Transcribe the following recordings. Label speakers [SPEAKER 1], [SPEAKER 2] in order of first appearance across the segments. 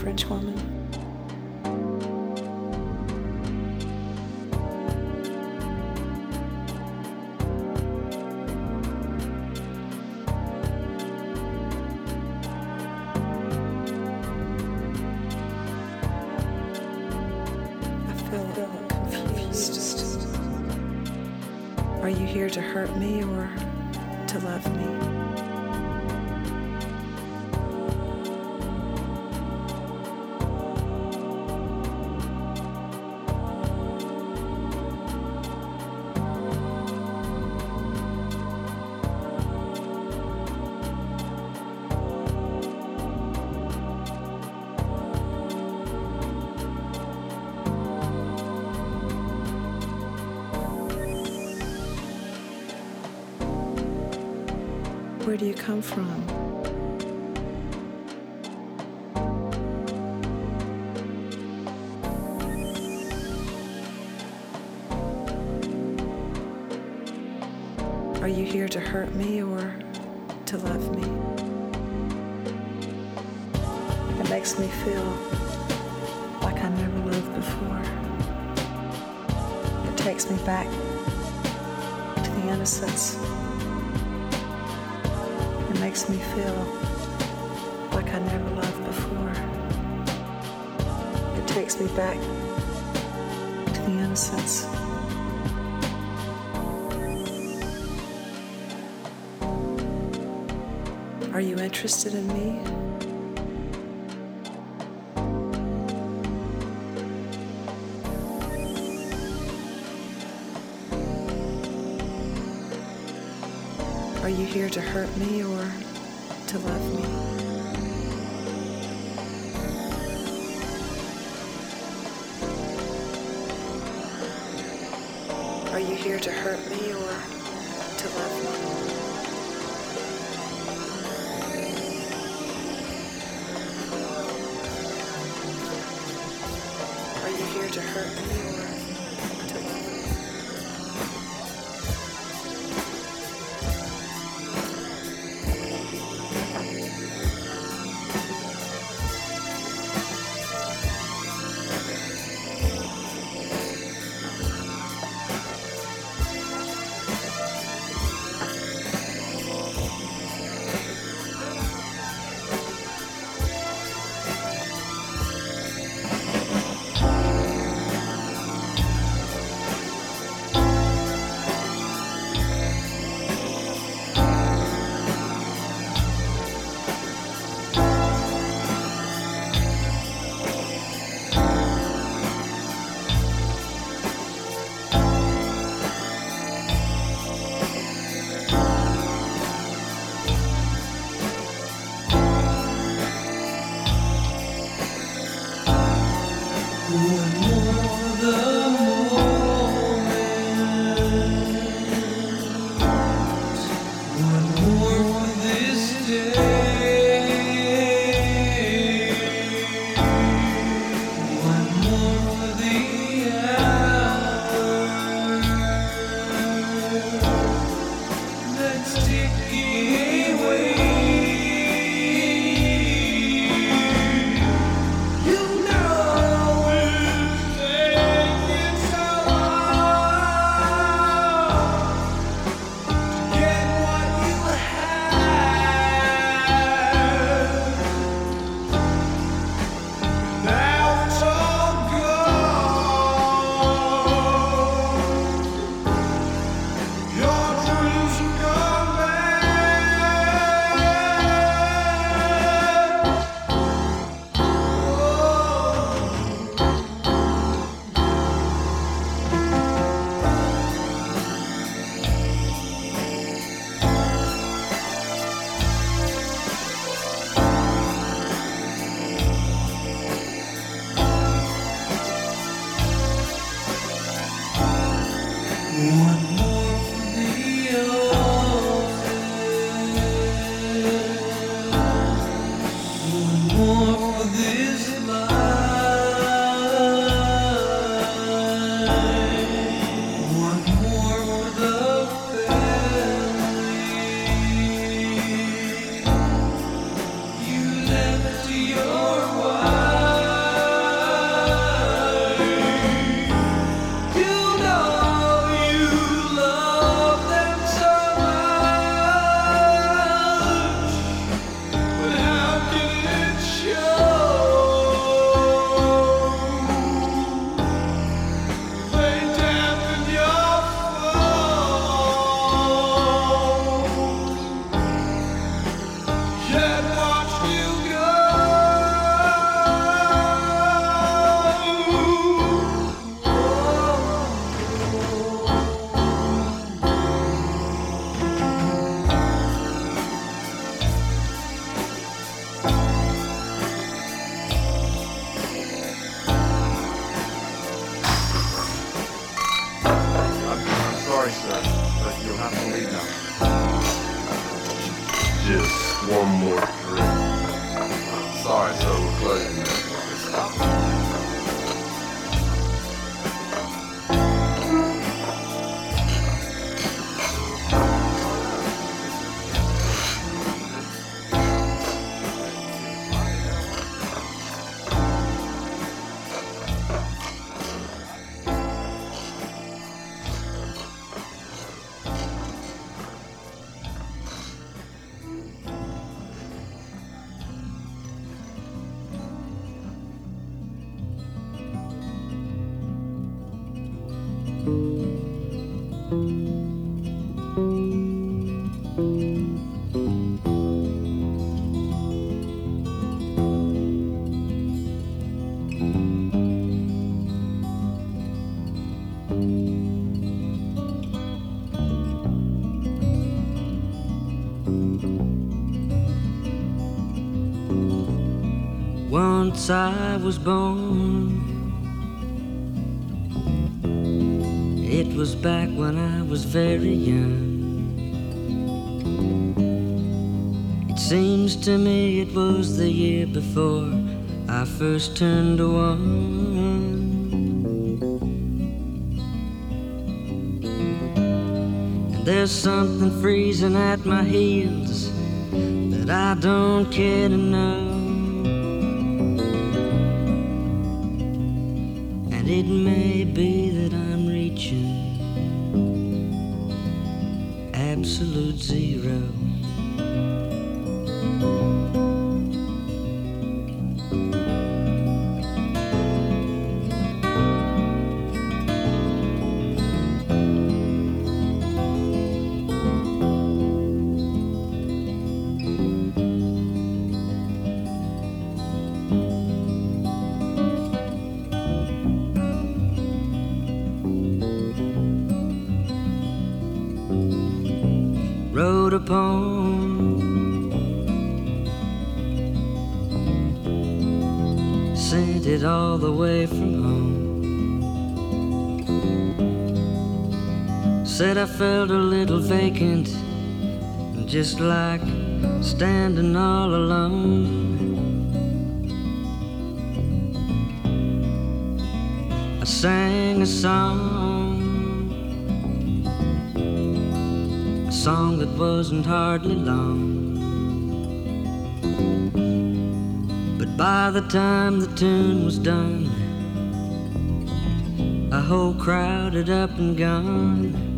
[SPEAKER 1] French woman. Do you come from? Are you here to hurt me or to love me? It makes me feel like I never loved before.
[SPEAKER 2] It takes me back to the innocence. Makes me feel like I never loved before. It takes me back to the innocence. Are you interested in me? Here to hurt me or to love me? Are you here to hurt me or to love me? Are you here to hurt me
[SPEAKER 3] Once I was born, it was back when I was very young. It seems to me it was the year before I first turned one. And there's something freezing at my heels that I don't care to know. And it may be that I'm reaching absolute zero. Felt a little vacant, just like standing all alone. I sang a song, a song that wasn't hardly long. But by the time the tune was done, a whole crowd had up and gone.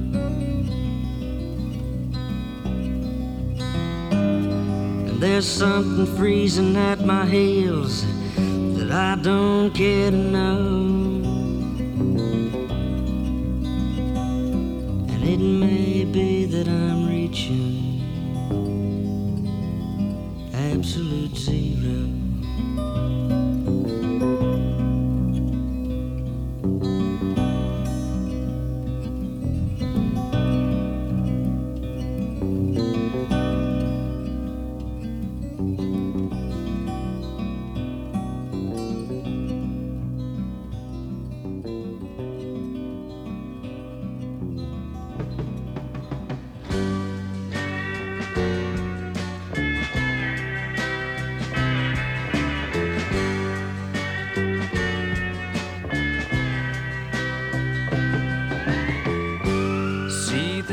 [SPEAKER 3] There's something freezing at my heels that I don't care to know. And it may be that I'm reaching absolute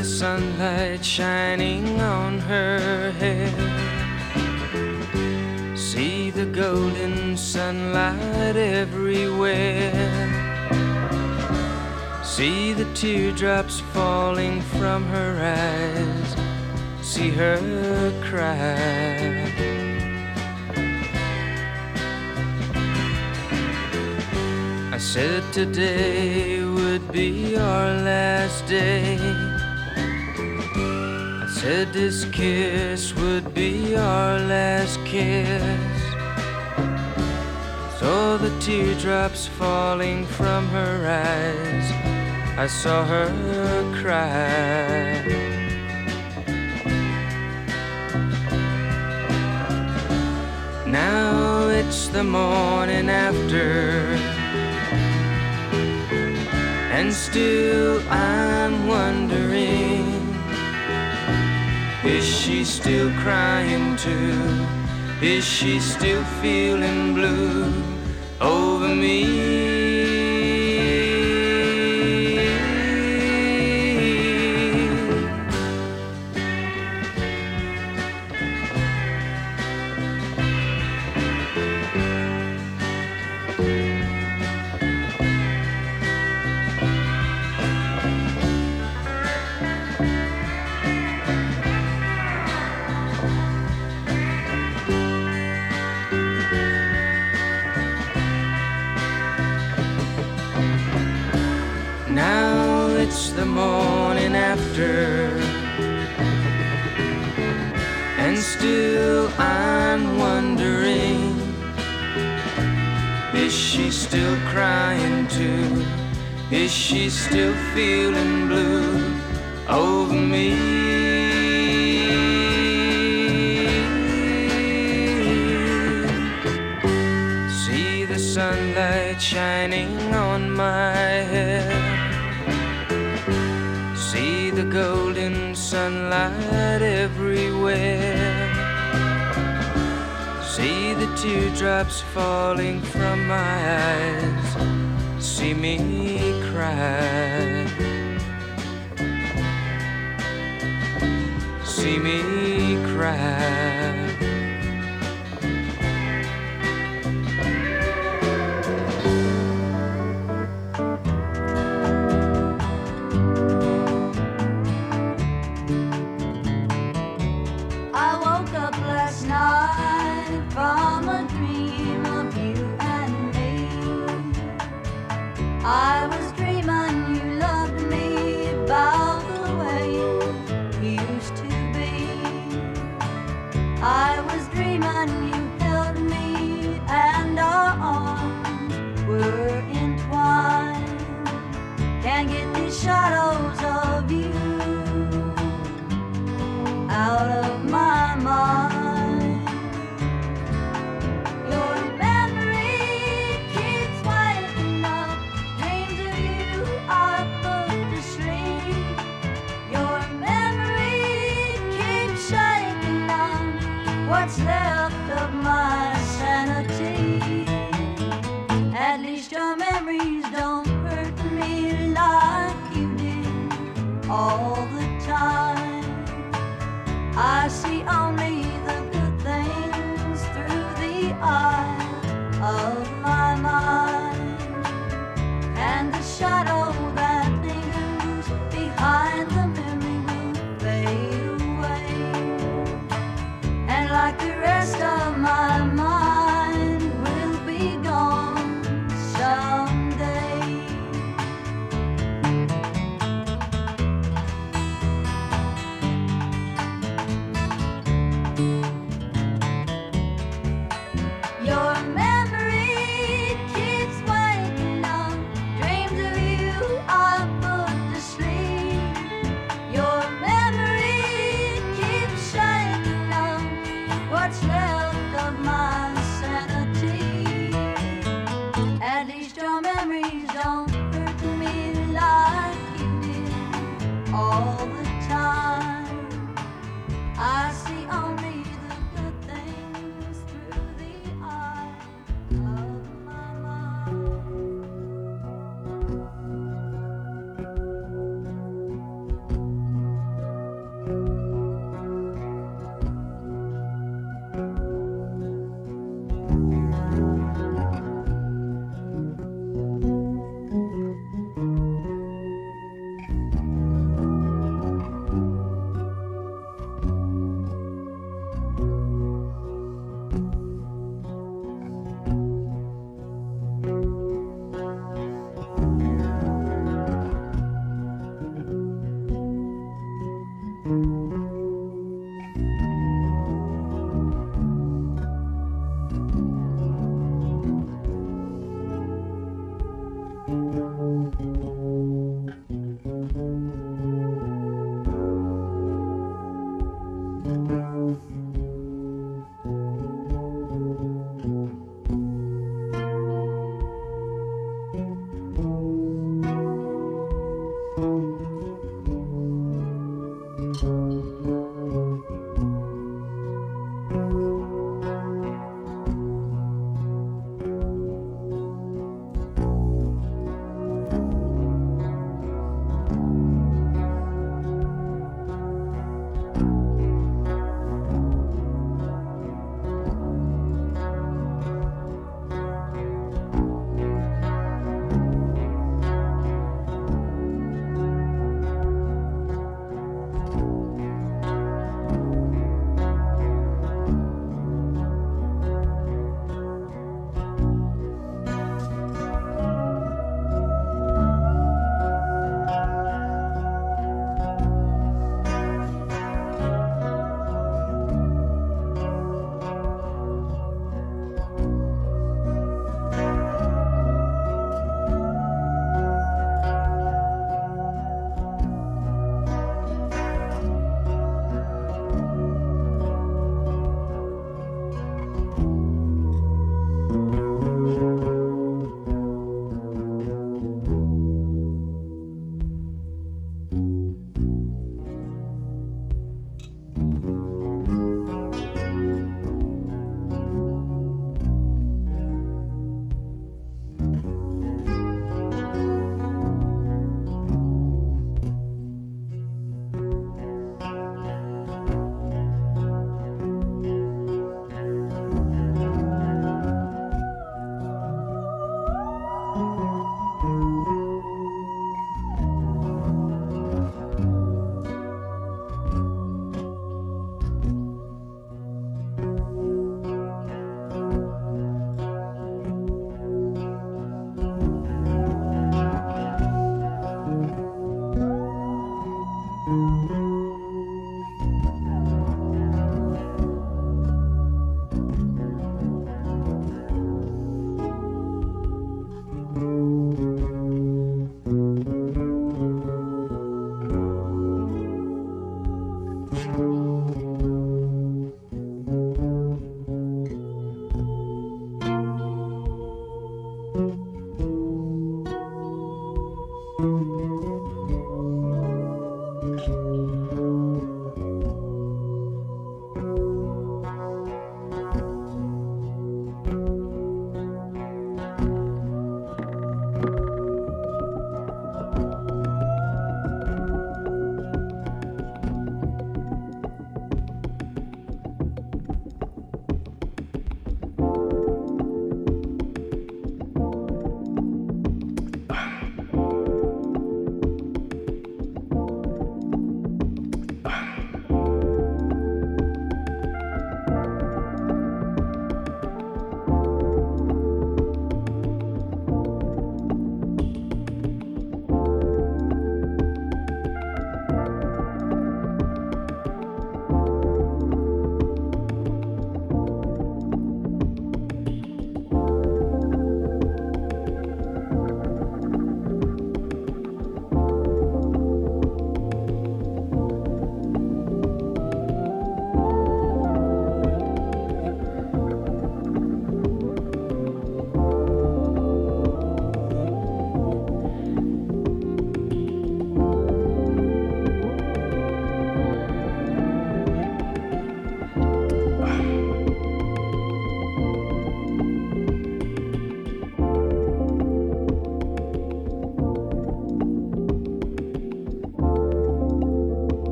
[SPEAKER 4] the sunlight shining on her hair. See the golden sunlight everywhere. See the teardrops falling from her eyes. See her cry. I said today would be our last day. Said this kiss would be our last kiss. Saw the teardrops falling from her eyes. I saw her cry. Now it's the morning after. And still I'm wondering Is she still crying too? Is she still feeling blue over me?
[SPEAKER 5] And still I'm wondering Is she still crying too? Is she still feeling blue over me? See the sunlight shining will. See the teardrops falling from my eyes, see me cry. See me cry.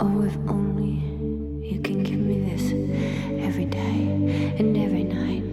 [SPEAKER 6] Oh,
[SPEAKER 7] if
[SPEAKER 8] only you can give me this every day and every night.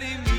[SPEAKER 9] Got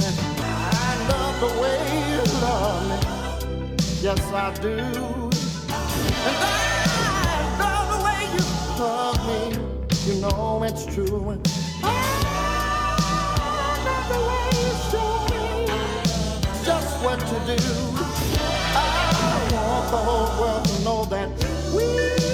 [SPEAKER 9] I love
[SPEAKER 7] the way you love me. Yes, I do. And I love the way you love me. You know it's true. I love the way you show me just what to do. I want the whole world to know that we.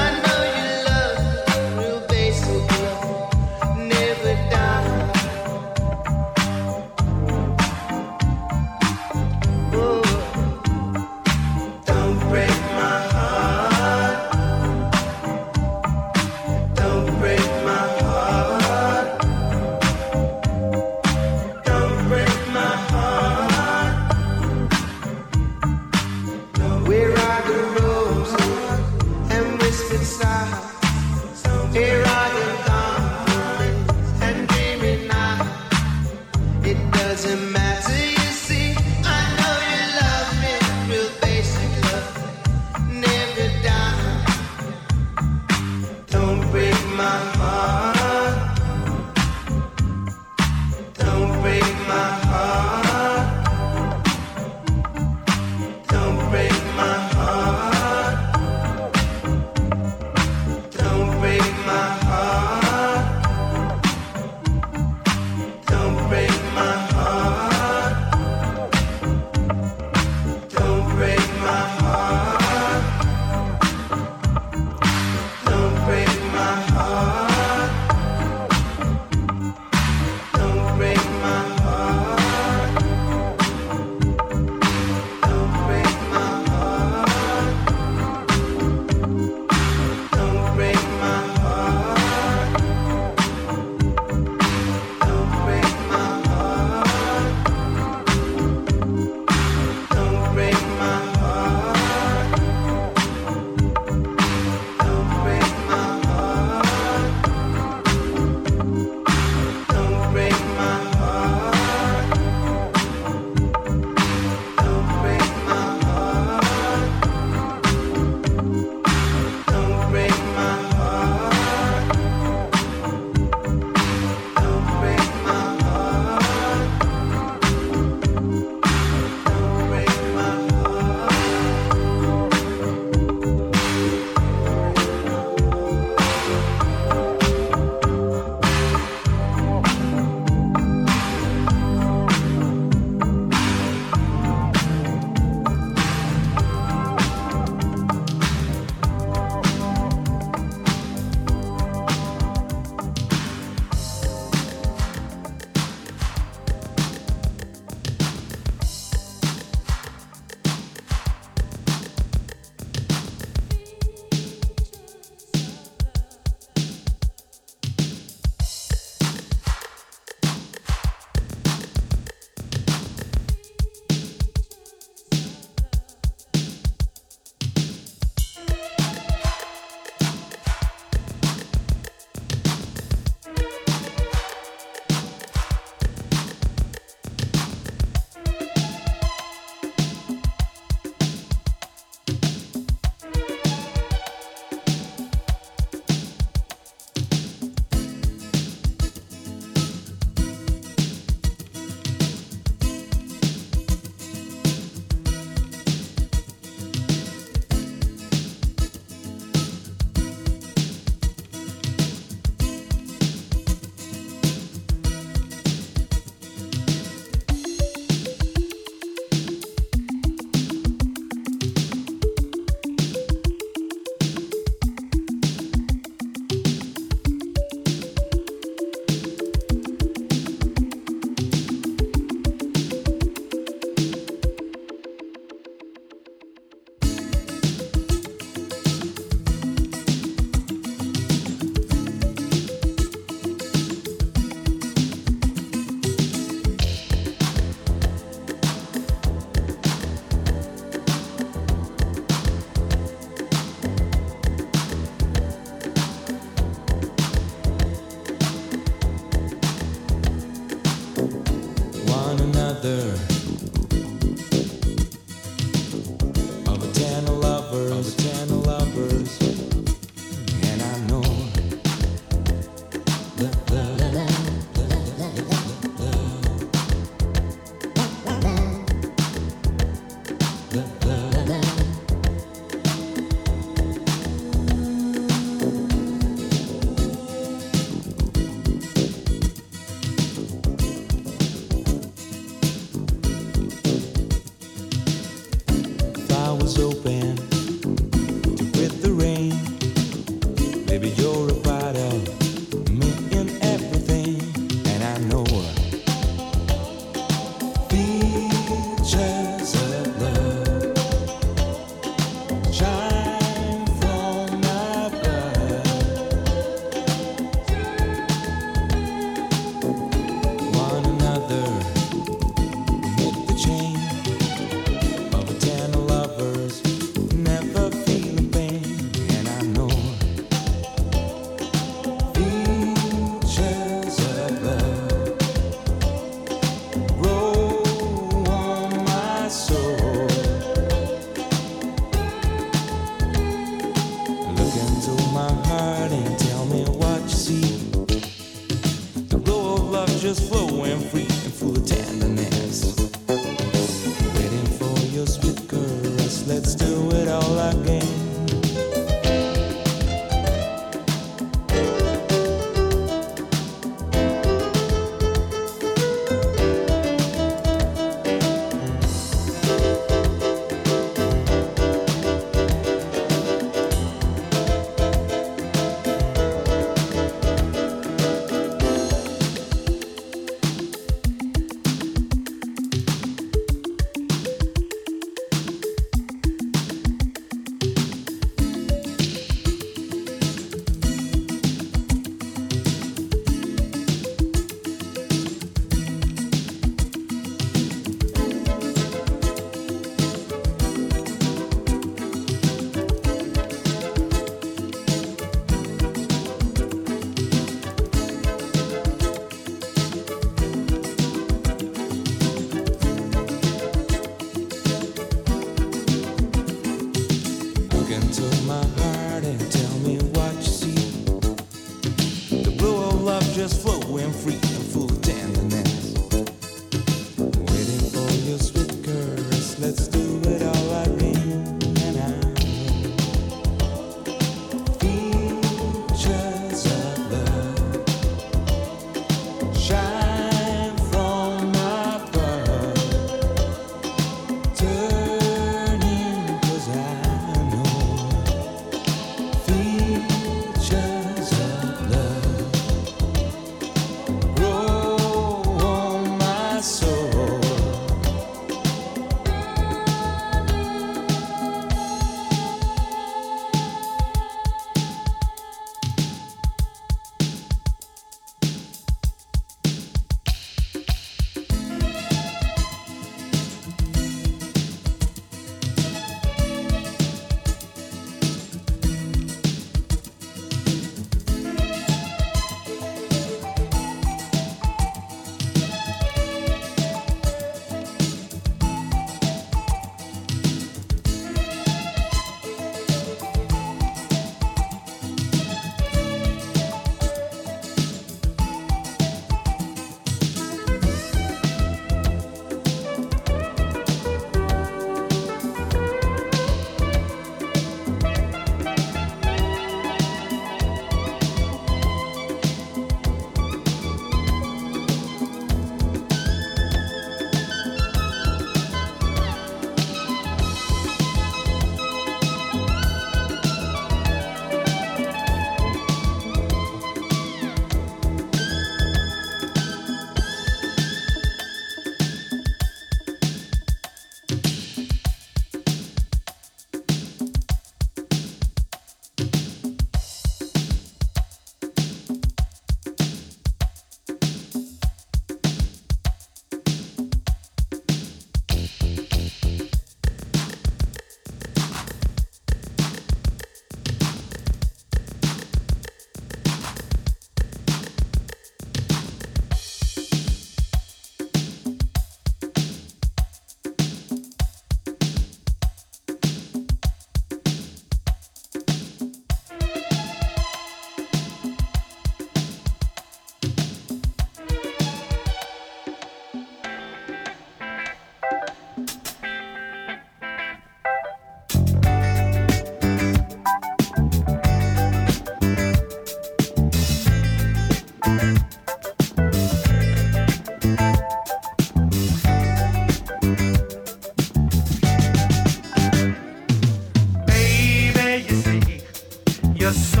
[SPEAKER 7] You're
[SPEAKER 10] so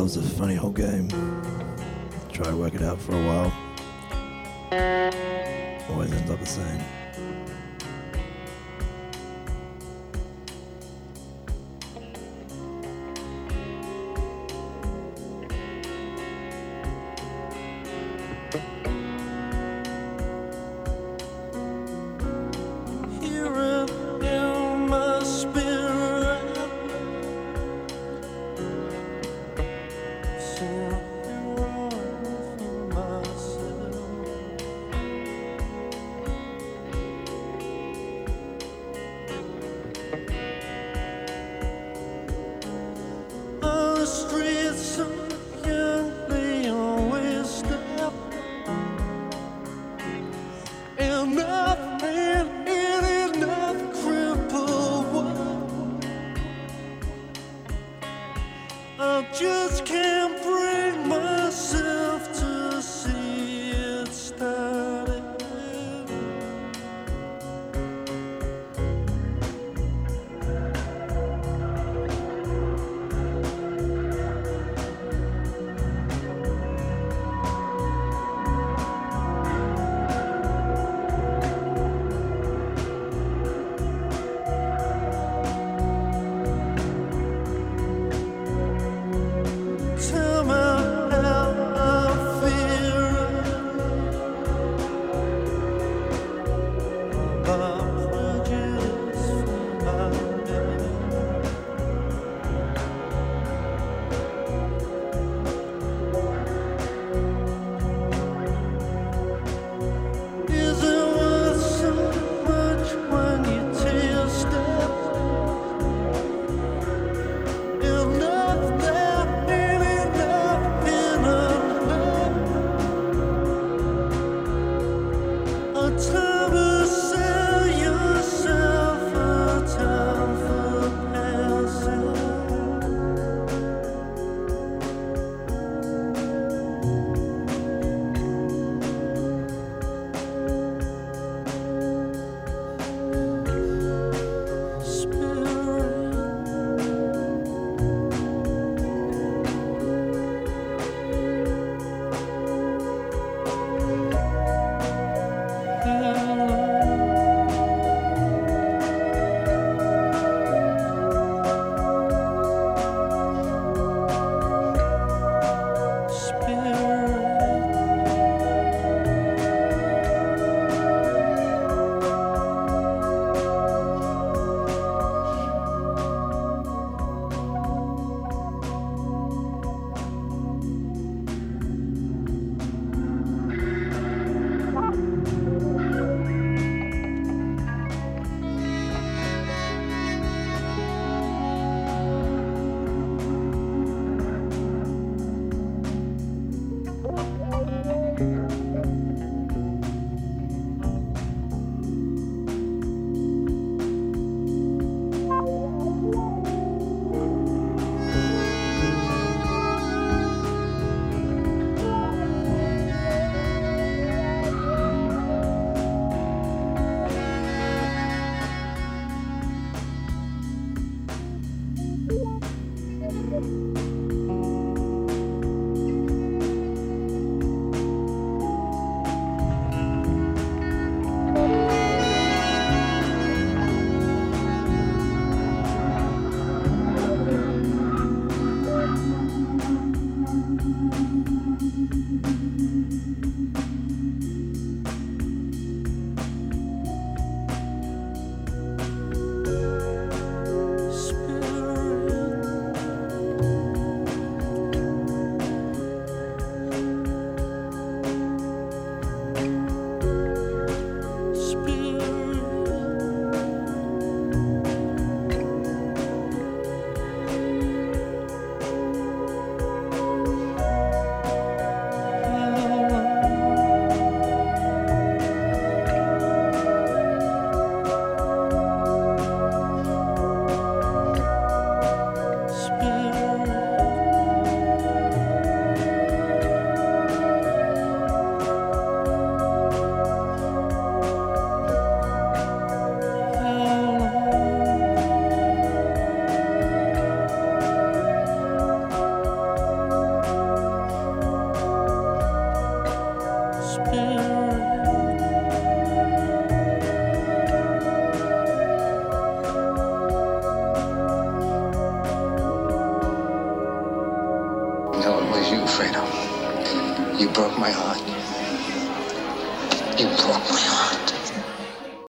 [SPEAKER 11] that
[SPEAKER 12] was a funny old game. Try to work it out for a while. Always ends up the same.